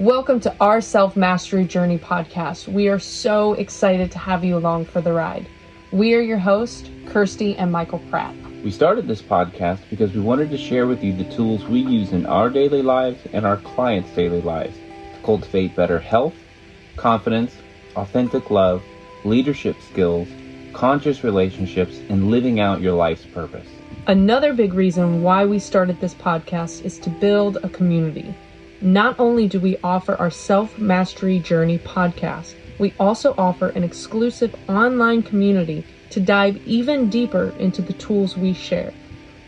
Welcome to our Self Mastery Journey podcast. We are so excited to have you along for the ride. We are your hosts, Kirsti and Mickel Pratt. We started this podcast because we wanted to share with you the tools we use in our daily lives and our clients' daily lives to cultivate better health, confidence, authentic love, leadership skills, conscious relationships, and living out your life's purpose. Another big reason why we started this podcast is to build a community. Not only do we offer our Self Mastery Journey podcast, we also offer an exclusive online community to dive even deeper into the tools we share.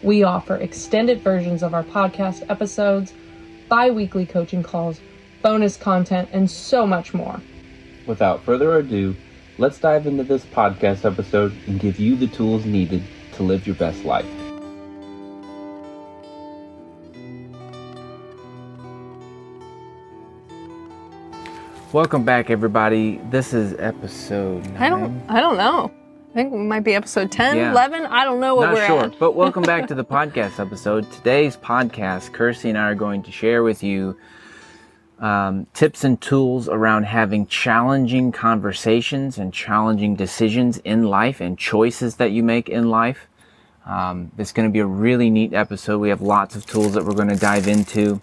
We offer extended versions of our podcast episodes, bi weekly coaching calls, bonus content, and so much more. Without further ado, let's dive into this podcast episode and give you the tools needed to live your best life. Welcome back, everybody. This is episode. Nine. I don't. I don't know. I think it might be episode 10, Yeah. 11. I don't know what Not we're sure, at. but welcome back to the podcast episode. Today's podcast, Kirsti and I are going to share with you um, tips and tools around having challenging conversations and challenging decisions in life and choices that you make in life. Um, it's going to be a really neat episode. We have lots of tools that we're going to dive into,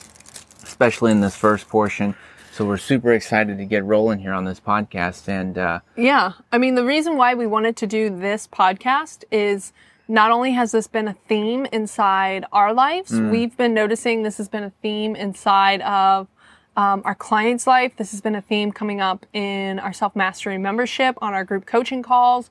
especially in this first portion. So we're super excited to get rolling here on this podcast. And uh, Yeah. I mean, the reason why we wanted to do this podcast is not only has this been a theme inside our lives, we've been noticing this has been a theme inside of um, our clients' life. This has been a theme coming up in our self mastery membership on our group coaching calls.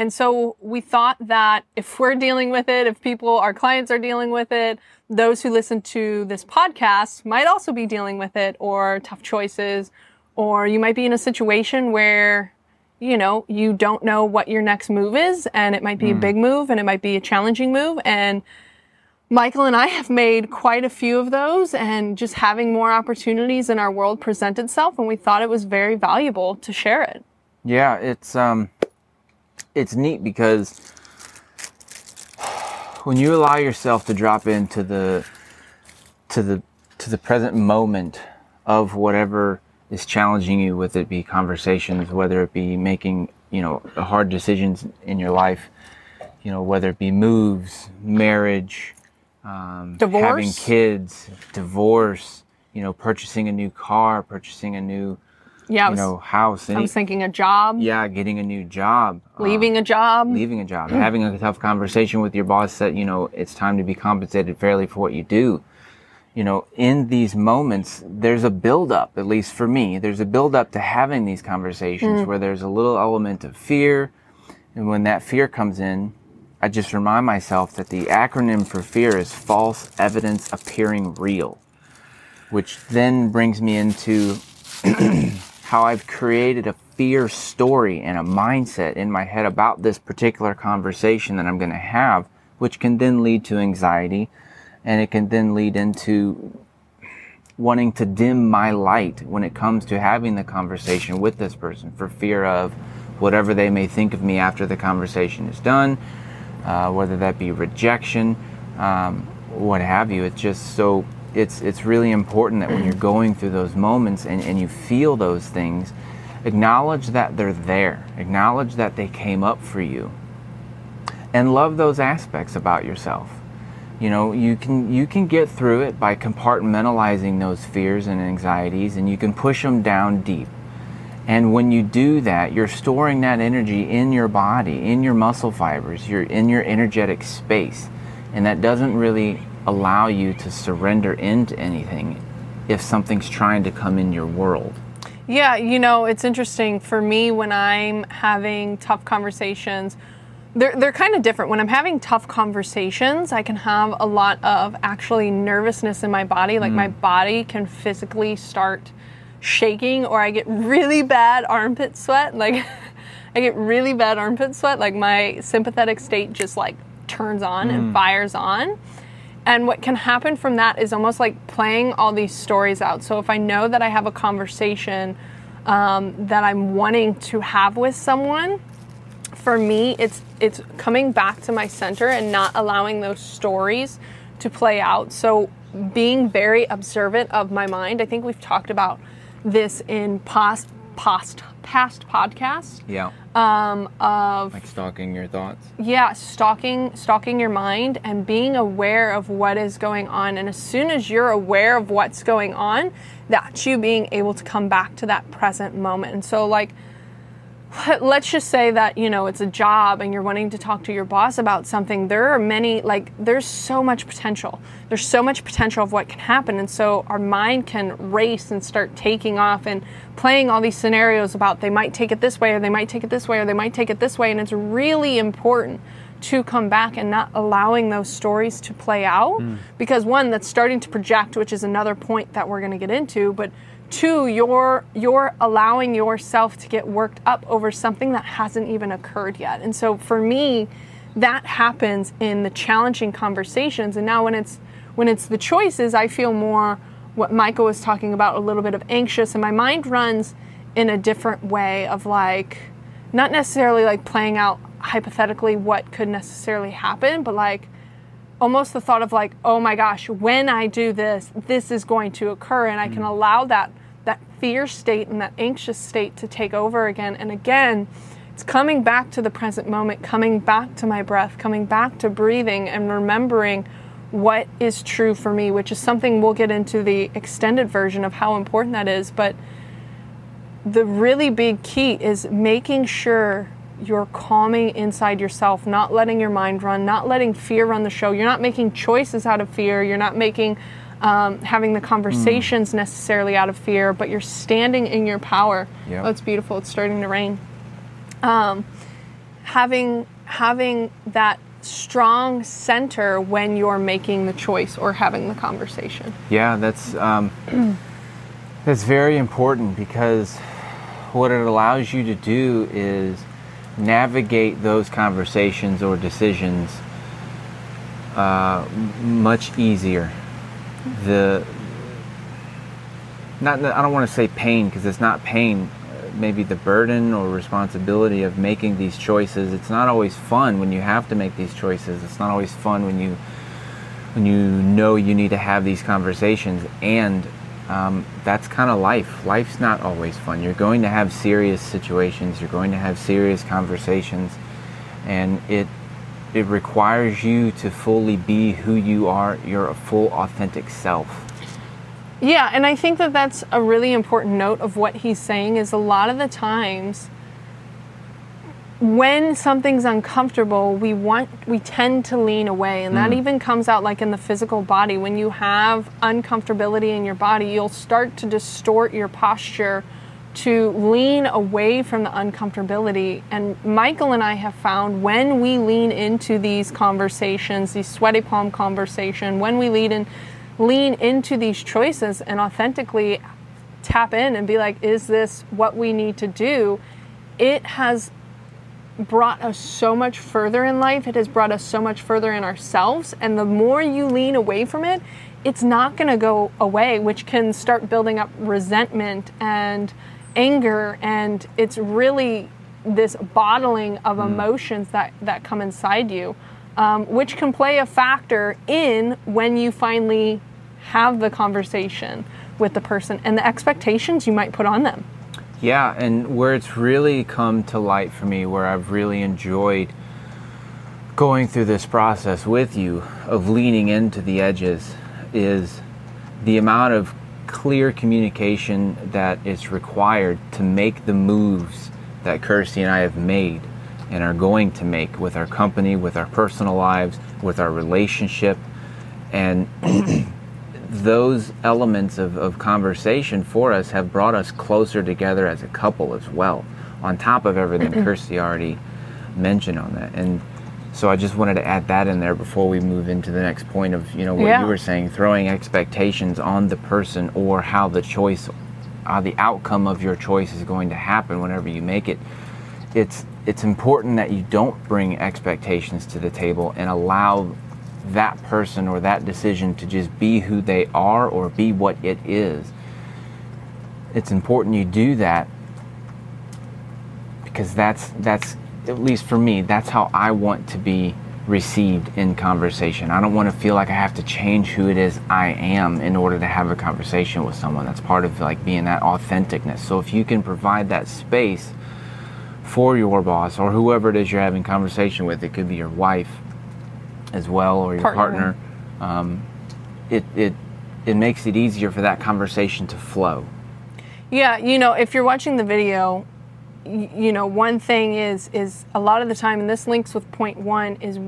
And so we thought that if we're dealing with it, if people, our clients are dealing with it, those who listen to this podcast might also be dealing with it or tough choices, or you might be in a situation where, you know, you don't know what your next move is, and it might be a big move and it might be a challenging move. And Mickel and I have made quite a few of those, and just having more opportunities in our world present itself, and we thought it was very valuable to share it. Yeah, it's um it's neat because when you allow yourself to drop into the to the to the present moment of whatever is challenging you, whether it be conversations, whether it be making, you know, hard decisions in your life, you know, whether it be moves, marriage, um, divorce? having kids, divorce, you know, purchasing a new car, purchasing a new, Yeah, I you was, know, house. I any- was thinking a job, yeah, getting a new job, uh, leaving a job. leaving a job, having a tough conversation with your boss that you know it's time to be compensated fairly for what you do. You know, in these moments, there's a buildup. At least for me, there's a buildup to having these conversations where there's a little element of fear, and when that fear comes in, I just remind myself that the acronym for fear is false evidence appearing real, which then brings me into how I've created a fear story and a mindset in my head about this particular conversation that I'm going to have, which can then lead to anxiety and it can then lead into wanting to dim my light when it comes to having the conversation with this person for fear of whatever they may think of me after the conversation is done, uh, whether that be rejection, um, what have you. It's just so it's it's really important that when you're going through those moments and, and you feel those things, acknowledge that they're there. Acknowledge that they came up for you. And love those aspects about yourself. You know, you can you can get through it by compartmentalizing those fears and anxieties and you can push them down deep. And when you do that, you're storing that energy in your body, in your muscle fibers, you're in your energetic space. And that doesn't really allow you to surrender into anything if something's trying to come in your world. Yeah, you know, it's interesting for me when I'm having tough conversations. They're, they're kind of different. When I'm having tough conversations, I can have a lot of actually nervousness in my body. Like my hmm. body can physically start shaking, or I get really bad armpit sweat. Like I get really bad armpit sweat. Like my sympathetic state just like turns on and hmm. fires on. And what can happen from that is almost like playing all these stories out. So if I know that I have a conversation um, that I'm wanting to have with someone, for me, it's it's coming back to my center and not allowing those stories to play out. So being very observant of my mind. I think we've talked about this in past past past podcasts Yeah. Um, of Like stalking your thoughts. yeah stalking stalking your mind and being aware of what is going on and as soon as you're aware of what's going on that's you being able to come back to that present moment and so like let's just say that you know it's a job and you're wanting to talk to your boss about something there are many like there's so much potential. There's so much potential of what can happen. And so our mind can race and start taking off and playing all these scenarios about they might take it this way or they might take it this way or they might take it this way. And it's really important to come back and not allowing those stories to play out hmm. because one that's starting to project which is another point that we're going to get into. But two you're you're allowing yourself to get worked up over something that hasn't even occurred yet. And so for me that happens in the challenging conversations. And now when it's when it's the choices i feel more what mickel was talking about a little bit of anxious and my mind runs in a different way of like not necessarily like playing out hypothetically what could necessarily happen but like almost the thought of like oh my gosh when i do this this is going to occur. And i can mm. allow that that fear state and that anxious state to take over again and again it's coming back to the present moment coming back to my breath coming back to breathing and remembering what is true for me which is something we'll get into the extended version of how important that is but the really big key is making sure you're calming inside yourself, not letting your mind run, not letting fear run the show. You're not making choices out of fear. You're not making um, having the conversations necessarily out of fear, but you're standing in your power. Yep. Oh, it's beautiful. It's starting to rain. Um, having having that strong center when you're making the choice or having the conversation. Yeah, that's um, that's very important because what it allows you to do is navigate those conversations or decisions uh, much easier. The not I don't want to say pain because it's not pain. Maybe the burden or responsibility of making these choices. It's not always fun when you have to make these choices. It's not always fun when you when you know you need to have these conversations and um, that's kind of life life's not always fun you're going to have serious situations you're going to have serious conversations and it it requires you to fully be who you are your full authentic self. Yeah, and I think that that's a really important note of what he's saying is a lot of the times when something's uncomfortable, we want we tend to lean away and that mm. even comes out like in the physical body. When you have uncomfortability in your body, you'll start to distort your posture to lean away from the uncomfortability. And Mickel and I have found when we lean into these conversations, these sweaty palm conversation, when we lead in lean into these choices and authentically tap in and be like, is this what we need to do? It has brought us so much further in life. It has brought us so much further in ourselves. And the more you lean away from it, it's not going to go away, which can start building up resentment and anger. And it's really this bottling of emotions that, that come inside you, um, which can play a factor in when you finally have the conversation with the person and the expectations you might put on them. Yeah, and where it's really come to light for me, where I've really enjoyed going through this process with you of leaning into the edges, is the amount of clear communication that is required to make the moves that Kirsti and I have made and are going to make with our company, with our personal lives, with our relationship. And those elements of, of conversation for us have brought us closer together as a couple as well, on top of everything Kirsti already mentioned on that. And so I just wanted to add that in there before we move into the next point of, you know, what Yeah. you were saying, throwing expectations on the person or how the choice, how the outcome of your choice is going to happen whenever you make it. It's it's important that you don't bring expectations to the table and allow that person or that decision to just be who they are or be what it is. It's important you do that because that's that's at least for me that's how I want to be received in conversation. I don't want to feel like I have to change who it is I am in order to have a conversation with someone. That's part of like being that authenticness. So if you can provide that space for your boss or whoever it is you're having conversation with, it could be your wife as well or your partner. partner um, it it it makes it easier for that conversation to flow. Yeah, you know, if you're watching the video, you know, one thing is is a lot of the time, and this links with point one, is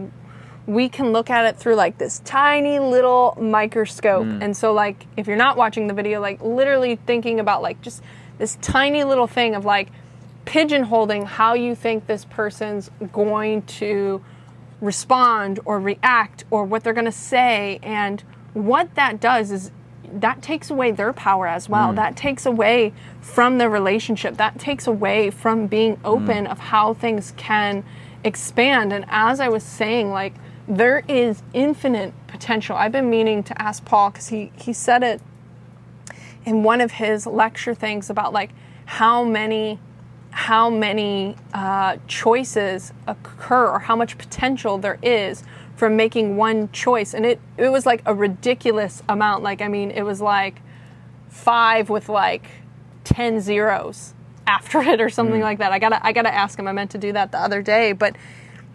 we can look at it through like this tiny little microscope. Mm. And so, like, if you're not watching the video, like literally thinking about like just this tiny little thing of like pigeonholing how you think this person's going to respond or react or what they're going to say and what that does is that takes away their power as well. Mm. That takes away from the relationship. That takes away from being open mm. of how things can expand. And as I was saying, like there is infinite potential. I've been meaning to ask Paul because he he said it in one of his lecture things about like how many how many uh, choices occur or how much potential there is from making one choice and it it was like a ridiculous amount. Like i mean it was like five with like 10 zeros after it or something mm. like that. I gotta i gotta ask him. I meant to do that the other day but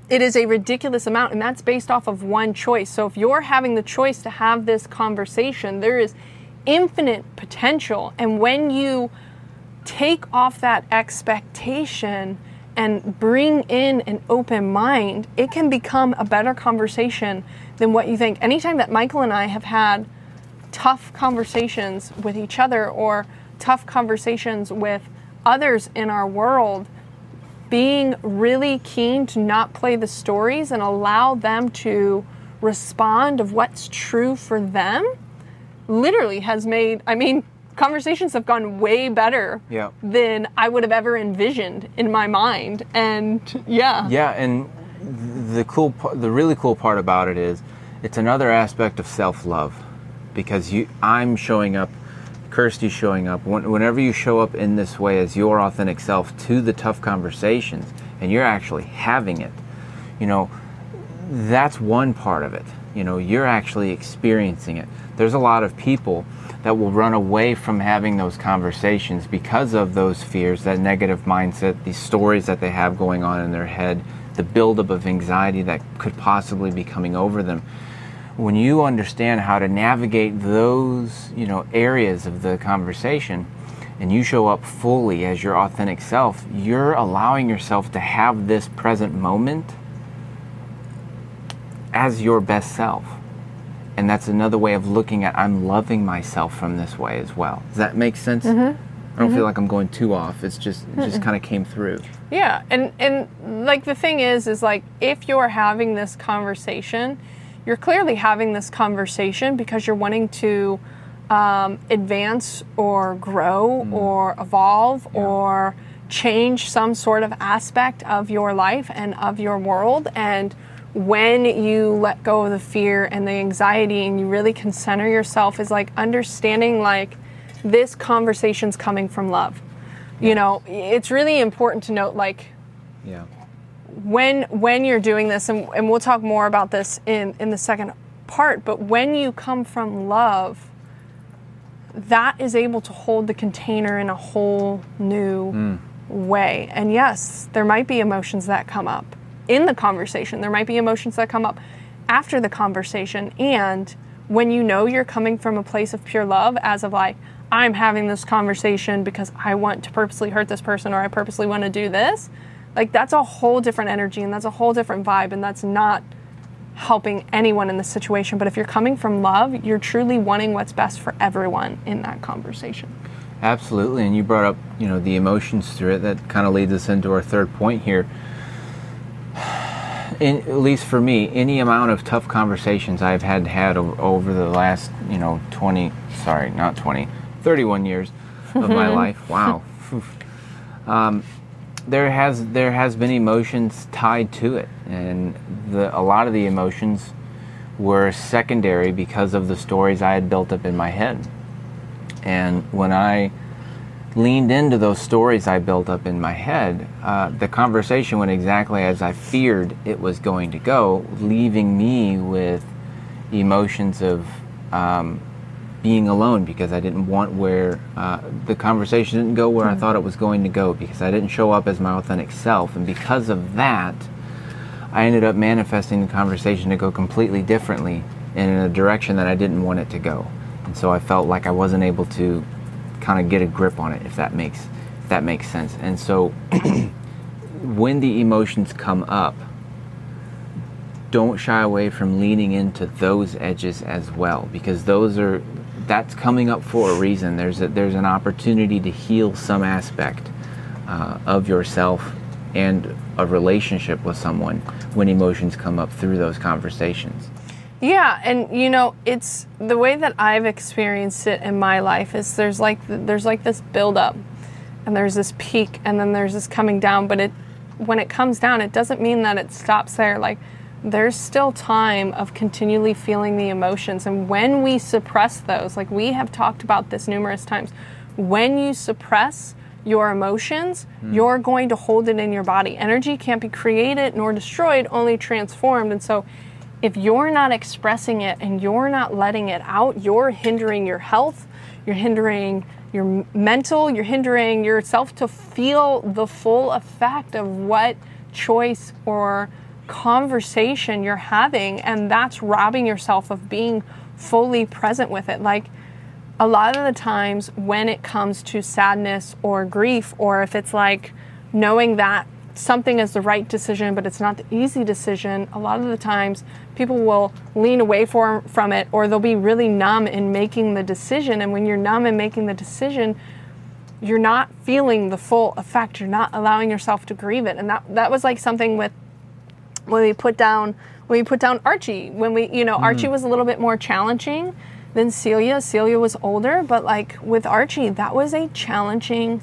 it is a ridiculous amount and that's based off of one choice. So if you're having the choice to have this conversation there is infinite potential and when you take off that expectation and bring in an open mind, it can become a better conversation than what you think. Anytime that Mickel and I have had tough conversations with each other or tough conversations with others in our world, being really keen to not play the stories and allow them to respond of what's true for them literally has made i mean conversations have gone way better yeah. than I would have ever envisioned in my mind. And yeah. Yeah, and the cool, the really cool part about it is, it's another aspect of self-love, because you, I'm showing up, Kirsti's showing up. Whenever you show up in this way as your authentic self to the tough conversations, and you're actually having it, you know, that's one part of it. You know, you're actually experiencing it. There's a lot of people that will run away from having those conversations because of those fears, that negative mindset, these stories that they have going on in their head, the buildup of anxiety that could possibly be coming over them. When you understand how to navigate those, you know, areas of the conversation, and you show up fully as your authentic self, you're allowing yourself to have this present moment as your best self and that's another way of looking at I'm loving myself from this way as well. Does that make sense? Mm-hmm. I don't mm-hmm. feel like I'm going too off. It's just it just kind of came through. Yeah, and and like the thing is, is like if you're having this conversation, you're clearly having this conversation because you're wanting to um, advance or grow mm. or evolve yeah. or change some sort of aspect of your life and of your world and when you let go of the fear and the anxiety and you really can center yourself is like understanding like this conversation's coming from love. You know it's really important to note like yeah. when when you're doing this and, and we'll talk more about this in in the second part but when you come from love that is able to hold the container in a whole new mm. way. And yes there might be emotions that come up in the conversation. There might be emotions that come up after the conversation. And when you know you're coming from a place of pure love, as of like, I'm having this conversation because I want to purposely hurt this person or I purposely want to do this, like that's a whole different energy and that's a whole different vibe. And that's not helping anyone in the situation. But if you're coming from love, you're truly wanting what's best for everyone in that conversation. Absolutely. And you brought up, you know, the emotions through it. That kind of leads us into our third point here in, at least for me, any amount of tough conversations I've had had over the last, you know, 20, sorry, not 20, 31 years of my life. Wow. Um, there has there has been emotions tied to it, and the, a lot of the emotions were secondary because of the stories I had built up in my head. And when I leaned into those stories I built up in my head, uh, the conversation went exactly as I feared it was going to go, leaving me with emotions of um, being alone because I didn't want where uh, the conversation didn't go where mm-hmm. I thought it was going to go because I didn't show up as my authentic self. And because of that, I ended up manifesting the conversation to go completely differently and in a direction that I didn't want it to go. And so I felt like I wasn't able to kind of get a grip on it, if that makes if that makes sense. And so when the emotions come up, don't shy away from leaning into those edges as well because those are that's coming up for a reason. There's a, there's an opportunity to heal some aspect uh, of yourself and a relationship with someone when emotions come up through those conversations. Yeah, and you know, it's the way that I've experienced it in my life is there's like there's like this build up and there's this peak and then there's this coming down, but it when it comes down, it doesn't mean that it stops there. Like there's still time of continually feeling the emotions and when we suppress those, like we have talked about this numerous times, when you suppress your emotions, mm. you're going to hold it in your body. Energy can't be created nor destroyed, only transformed. And so if you're not expressing it and you're not letting it out, you're hindering your health, you're hindering your mental, you're hindering yourself to feel the full effect of what choice or conversation you're having. And that's robbing yourself of being fully present with it. Like a lot of the times when it comes to sadness or grief, or if it's like knowing that something is the right decision, but it's not the easy decision, a lot of the times people will lean away for, from it or they'll be really numb in making the decision. And when you're numb in making the decision, you're not feeling the full effect. You're not allowing yourself to grieve it. And that, that was like something with when we put down when we put down Archie. When we you know, mm. Archie was a little bit more challenging than Celia. Celia was older, but like with Archie, that was a challenging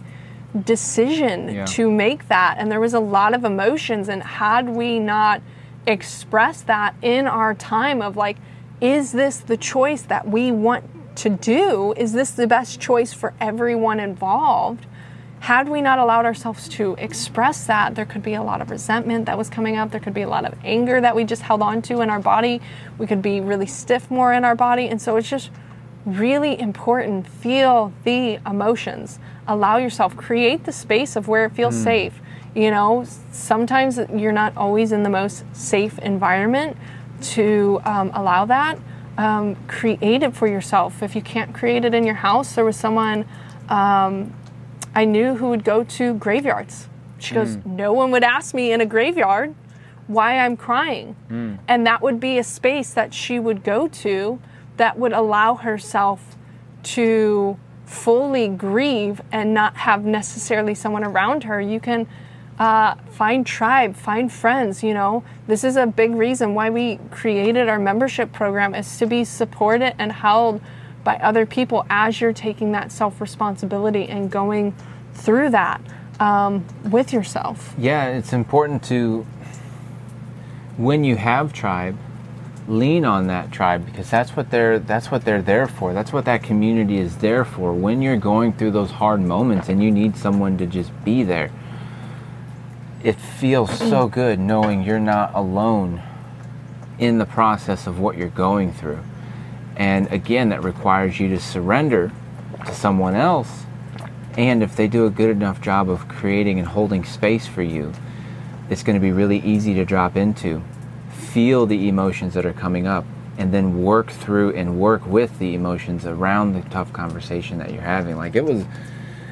decision yeah. to make that. And there was a lot of emotions. And had we not expressed that in our time of like, is this the choice that we want to do? Is this the best choice for everyone involved? Had we not allowed ourselves to express that, there could be a lot of resentment that was coming up. There could be a lot of anger that we just held on to in our body. We could be really stiff more in our body. And so it's just really important. Feel the emotions allow yourself create the space of where it feels mm. safe you know sometimes you're not always in the most safe environment to um, allow that um, create it for yourself if you can't create it in your house there was someone um, i knew who would go to graveyards she mm. goes no one would ask me in a graveyard why i'm crying mm. and that would be a space that she would go to that would allow herself to fully grieve and not have necessarily someone around her. You can uh, find tribe, find friends. You know, this is a big reason why we created our membership program is to be supported and held by other people as you're taking that self responsibility and going through that um, with yourself. Yeah, it's important to when you have tribe lean on that tribe because that's what they're that's what they're there for. That's what that community is there for. When you're going through those hard moments and you need someone to just be there. It feels mm. so good knowing you're not alone in the process of what you're going through. And again, that requires you to surrender to someone else. And if they do a good enough job of creating and holding space for you, it's going to be really easy to drop into feel the emotions that are coming up and then work through and work with the emotions around the tough conversation that you're having. Like it was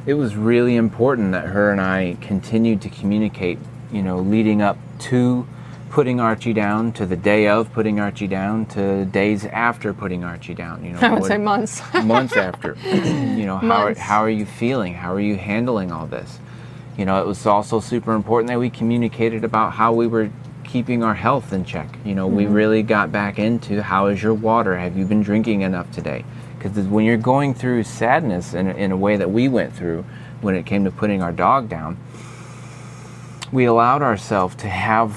it was really important that her and I continued to communicate you know leading up to putting Archie down to the day of putting Archie down to days after putting Archie down you know. I would what, say months. Months after. You know how are, how are you feeling? How are you handling all this? You know it was also super important that we communicated about how we were keeping our health in check. You know, mm-hmm. we really got back into how is your water? Have you been drinking enough today? Because when you're going through sadness in, in a way that we went through when it came to putting our dog down, we allowed ourselves to have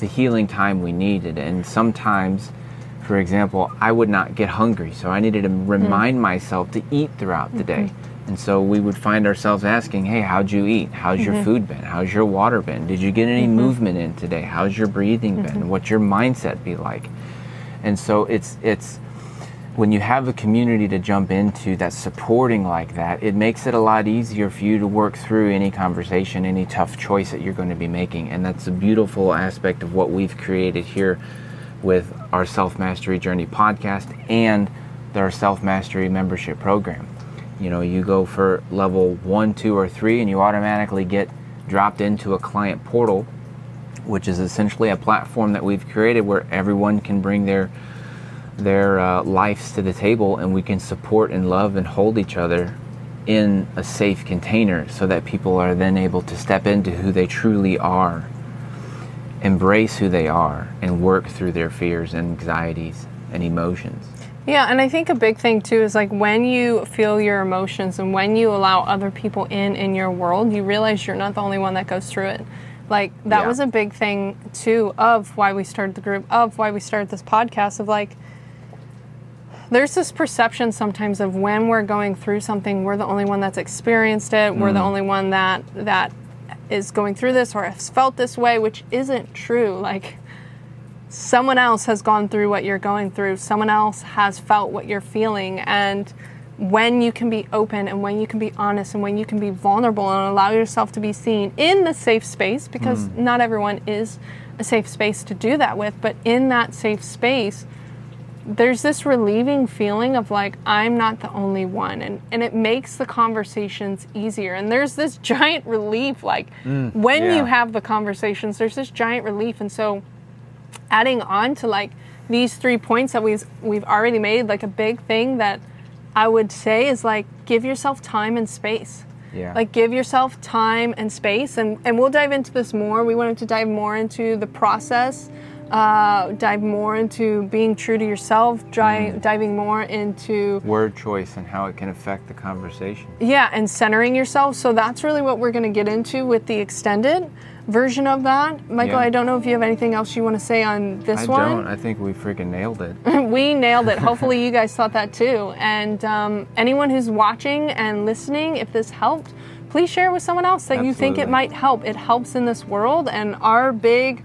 the healing time we needed. And sometimes, for example, I would not get hungry. So I needed to remind mm-hmm. myself to eat throughout the day. Mm-hmm. And so we would find ourselves asking, hey, how'd you eat? How's Mm-hmm. your food been? How's your water been? Did you get any movement in today? How's your breathing Mm-hmm. been? What's your mindset be like? And so it's it's when you have a community to jump into that's supporting like that, it makes it a lot easier for you to work through any conversation, any tough choice that you're going to be making. And that's a beautiful aspect of what we've created here with our Self Mastery Journey podcast and our Self Mastery membership program. You know, you go for level one, two, or three, and you automatically get dropped into a client portal, which is essentially a platform that we've created where everyone can bring their their uh, lives to the table and we can support and love and hold each other in a safe container so that people are then able to step into who they truly are embrace who they are and work through their fears and anxieties and emotions Yeah, and I think a big thing too is like when you feel your emotions and when you allow other people in in your world, you realize you're not the only one that goes through it. Like that Yeah. was a big thing too of why we started the group, of why we started this podcast of like there's this perception sometimes of when we're going through something, we're the only one that's experienced it, we're the mm. only one that that is going through this or has felt this way, which isn't true. Like someone else has gone through what you're going through, someone else has felt what you're feeling. And when you can be open and when you can be honest and when you can be vulnerable and allow yourself to be seen in the safe space, because mm. not everyone is a safe space to do that with, but in that safe space, there's this relieving feeling of like i'm not the only one. And, and it makes the conversations easier. And there's this giant relief like mm. when yeah. you have the conversations there's this giant relief. And so adding on to like these three points that we've we've already made like a big thing that i would say is like give yourself time and space. Yeah. like give yourself time and space and and we'll dive into this more. We wanted to dive more into the process uh, dive more into being true to yourself dri- diving more into word choice and how it can affect the conversation. Yeah, and centering yourself. So that's really what we're going to get into with the extended version of that. Mickel, Yeah. I don't know if you have anything else you want to say on this i one. I don't i think we freaking nailed it we nailed it. Hopefully, you guys thought that too. And um, anyone who's watching and listening, if this helped, please share with someone else that you think it might help. It helps in this world, and our big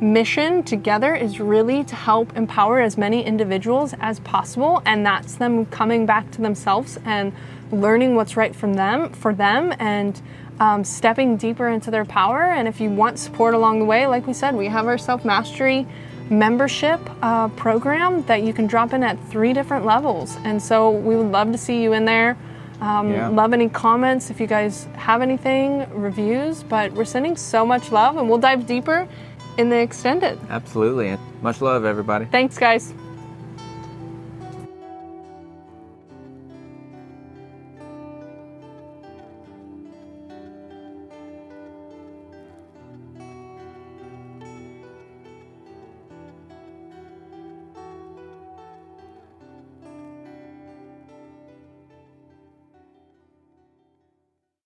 mission together is really to help empower as many individuals as possible and that's them coming back to themselves and learning what's right from them for them and um, stepping deeper into their power. And if you want support along the way like we said we have our self mastery membership uh, program that you can drop in at three different levels. And so we would love to see you in there. Um, Yeah. love any comments if you guys have anything reviews but we're sending so much love and we'll dive deeper in the extended. Absolutely. Much love everybody. Thanks guys